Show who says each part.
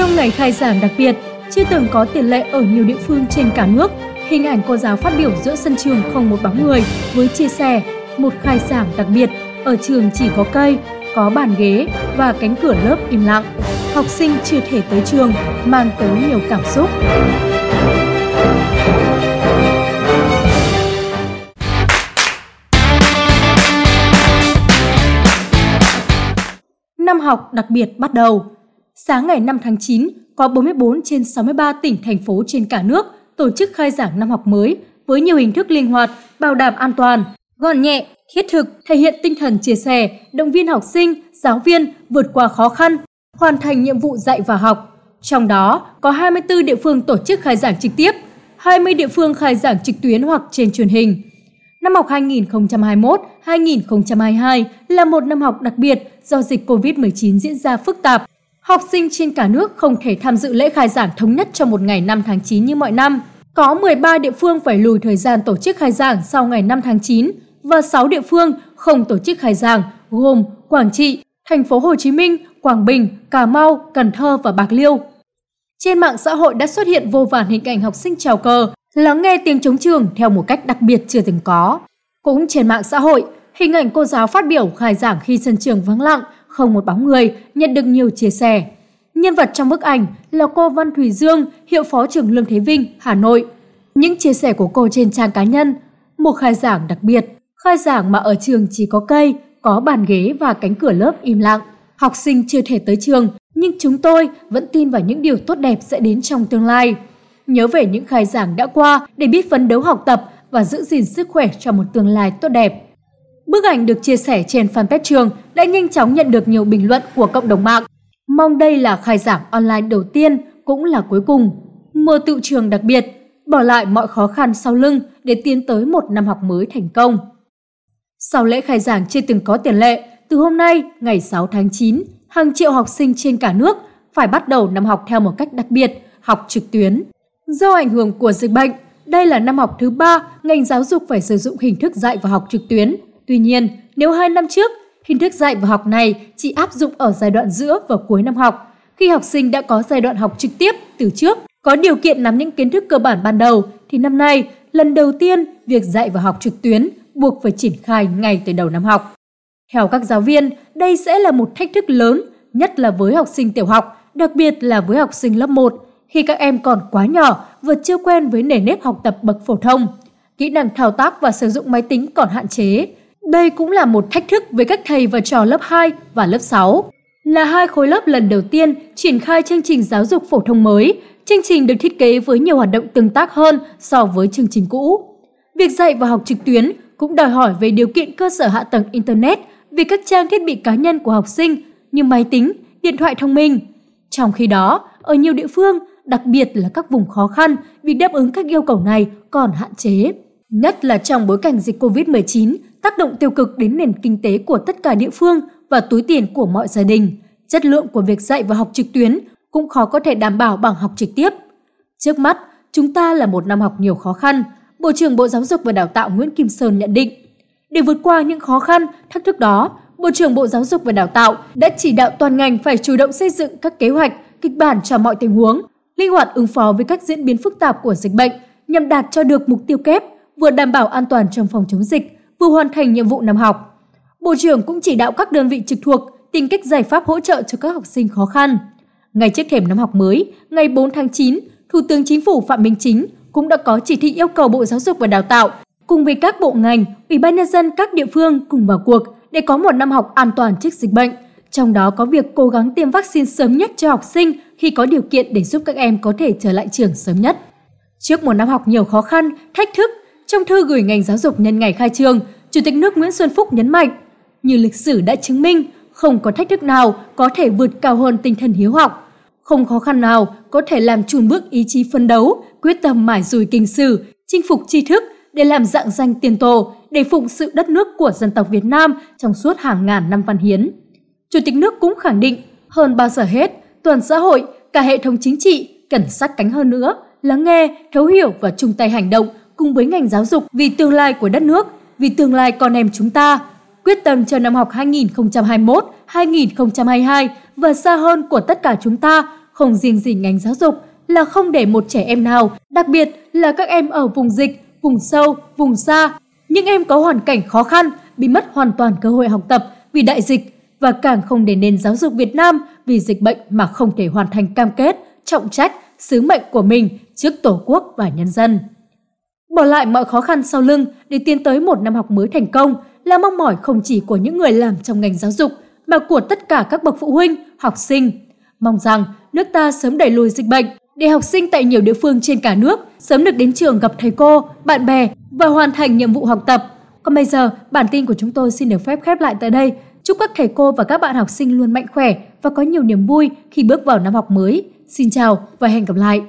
Speaker 1: Trong ngày khai giảng đặc biệt, chưa từng có tiền lệ ở nhiều địa phương trên cả nước, hình ảnh cô giáo phát biểu giữa sân trường không một bóng người với chia sẻ một khai giảng đặc biệt, ở trường chỉ có cây, có bàn ghế và cánh cửa lớp im lặng. Học sinh chưa thể tới trường, mang tới nhiều cảm xúc. Năm học đặc biệt bắt đầu. Sáng ngày 5 tháng 9, có 44 trên 63 tỉnh, thành phố trên cả nước tổ chức khai giảng năm học mới với nhiều hình thức linh hoạt, bảo đảm an toàn, gọn nhẹ, thiết thực, thể hiện tinh thần chia sẻ, động viên học sinh, giáo viên vượt qua khó khăn, hoàn thành nhiệm vụ dạy và học. Trong đó, có 24 địa phương tổ chức khai giảng trực tiếp, 20 địa phương khai giảng trực tuyến hoặc trên truyền hình. Năm học 2021-2022 là một năm học đặc biệt do dịch COVID-19 diễn ra phức tạp. Học sinh trên cả nước không thể tham dự lễ khai giảng thống nhất trong một ngày 5 tháng 9 như mọi năm. Có 13 địa phương phải lùi thời gian tổ chức khai giảng sau ngày 5 tháng 9 và 6 địa phương không tổ chức khai giảng gồm Quảng Trị, Thành phố Hồ Chí Minh, Quảng Bình, Cà Mau, Cần Thơ và Bạc Liêu. Trên mạng xã hội đã xuất hiện vô vàn hình ảnh học sinh chào cờ, lắng nghe tiếng chống trường theo một cách đặc biệt chưa từng có. Cũng trên mạng xã hội, hình ảnh cô giáo phát biểu khai giảng khi sân trường vắng lặng, không một bóng người, nhận được nhiều chia sẻ. Nhân vật trong bức ảnh là cô Văn Thùy Dương, hiệu phó trưởng Lương Thế Vinh, Hà Nội. Những chia sẻ của cô trên trang cá nhân, một khai giảng đặc biệt, khai giảng mà ở trường chỉ có cây, có bàn ghế và cánh cửa lớp im lặng. Học sinh chưa thể tới trường, nhưng chúng tôi vẫn tin vào những điều tốt đẹp sẽ đến trong tương lai. Nhớ về những khai giảng đã qua để biết phấn đấu học tập và giữ gìn sức khỏe cho một tương lai tốt đẹp. Bức ảnh được chia sẻ trên fanpage trường đã nhanh chóng nhận được nhiều bình luận của cộng đồng mạng. Mong đây là khai giảng online đầu tiên cũng là cuối cùng. Mùa tự trường đặc biệt, bỏ lại mọi khó khăn sau lưng để tiến tới một năm học mới thành công. Sau lễ khai giảng chưa từng có tiền lệ, từ hôm nay, ngày 6 tháng 9, hàng triệu học sinh trên cả nước phải bắt đầu năm học theo một cách đặc biệt, học trực tuyến. Do ảnh hưởng của dịch bệnh, đây là năm học thứ ba ngành giáo dục phải sử dụng hình thức dạy và học trực tuyến. Tuy nhiên, nếu hai năm trước, hình thức dạy và học này chỉ áp dụng ở giai đoạn giữa và cuối năm học, khi học sinh đã có giai đoạn học trực tiếp từ trước, có điều kiện nắm những kiến thức cơ bản ban đầu, thì năm nay, lần đầu tiên, việc dạy và học trực tuyến buộc phải triển khai ngay từ đầu năm học. Theo các giáo viên, đây sẽ là một thách thức lớn, nhất là với học sinh tiểu học, đặc biệt là với học sinh lớp 1, khi các em còn quá nhỏ và chưa quen với nền nếp học tập bậc phổ thông. Kỹ năng thao tác và sử dụng máy tính còn hạn chế. Đây cũng là một thách thức với các thầy và trò lớp 2 và lớp 6. Là hai khối lớp lần đầu tiên triển khai chương trình giáo dục phổ thông mới, chương trình được thiết kế với nhiều hoạt động tương tác hơn so với chương trình cũ. Việc dạy và học trực tuyến cũng đòi hỏi về điều kiện cơ sở hạ tầng Internet về các trang thiết bị cá nhân của học sinh như máy tính, điện thoại thông minh. Trong khi đó, ở nhiều địa phương, đặc biệt là các vùng khó khăn, việc đáp ứng các yêu cầu này còn hạn chế. Nhất là trong bối cảnh dịch COVID-19 tác động tiêu cực đến nền kinh tế của tất cả địa phương và túi tiền của mọi gia đình. Chất lượng của việc dạy và học trực tuyến cũng khó có thể đảm bảo bằng học trực tiếp. Trước mắt, chúng ta là một năm học nhiều khó khăn. Bộ trưởng Bộ Giáo dục và Đào tạo Nguyễn Kim Sơn nhận định, để vượt qua những khó khăn, thách thức đó, Bộ trưởng Bộ Giáo dục và Đào tạo đã chỉ đạo toàn ngành phải chủ động xây dựng các kế hoạch, kịch bản cho mọi tình huống, linh hoạt ứng phó với các diễn biến phức tạp của dịch bệnh nhằm đạt cho được mục tiêu kép, vừa đảm bảo an toàn trong phòng chống dịch, vừa hoàn thành nhiệm vụ năm học. Bộ trưởng cũng chỉ đạo các đơn vị trực thuộc tìm cách giải pháp hỗ trợ cho các học sinh khó khăn. Ngay trước thềm năm học mới, ngày 4 tháng 9, Thủ tướng Chính phủ Phạm Minh Chính cũng đã có chỉ thị yêu cầu Bộ Giáo dục và Đào tạo cùng với các bộ ngành, ủy ban nhân dân các địa phương cùng vào cuộc để có một năm học an toàn trước dịch bệnh. Trong đó có việc cố gắng tiêm vaccine sớm nhất cho học sinh khi có điều kiện để giúp các em có thể trở lại trường sớm nhất. Trước một năm học nhiều khó khăn, thách thức, trong thư gửi ngành giáo dục nhân ngày khai trường, Chủ tịch nước Nguyễn Xuân Phúc nhấn mạnh, như lịch sử đã chứng minh, không có thách thức nào có thể vượt cao hơn tinh thần hiếu học. Không khó khăn nào có thể làm chùn bước ý chí phân đấu, quyết tâm mải dùi kinh sử, chinh phục tri thức để làm dạng danh tiền tổ, để phụng sự đất nước của dân tộc Việt Nam trong suốt hàng ngàn năm văn hiến. Chủ tịch nước cũng khẳng định, hơn bao giờ hết, toàn xã hội, cả hệ thống chính trị cần sát cánh hơn nữa, lắng nghe, thấu hiểu và chung tay hành động cùng với ngành giáo dục vì tương lai của đất nước, vì tương lai con em chúng ta. Quyết tâm cho năm học 2021-2022 và xa hơn của tất cả chúng ta không riêng gì ngành giáo dục là không để một trẻ em nào, đặc biệt là các em ở vùng dịch, vùng sâu, vùng xa, những em có hoàn cảnh khó khăn, bị mất hoàn toàn cơ hội học tập vì đại dịch và càng không để nền giáo dục Việt Nam vì dịch bệnh mà không thể hoàn thành cam kết, trọng trách, sứ mệnh của mình trước Tổ quốc và nhân dân. Bỏ lại mọi khó khăn sau lưng để tiến tới một năm học mới thành công là mong mỏi không chỉ của những người làm trong ngành giáo dục mà của tất cả các bậc phụ huynh, học sinh. Mong rằng nước ta sớm đẩy lùi dịch bệnh để học sinh tại nhiều địa phương trên cả nước sớm được đến trường gặp thầy cô, bạn bè và hoàn thành nhiệm vụ học tập. Còn bây giờ, bản tin của chúng tôi xin được phép khép lại tại đây. Chúc các thầy cô và các bạn học sinh luôn mạnh khỏe và có nhiều niềm vui khi bước vào năm học mới. Xin chào và hẹn gặp lại!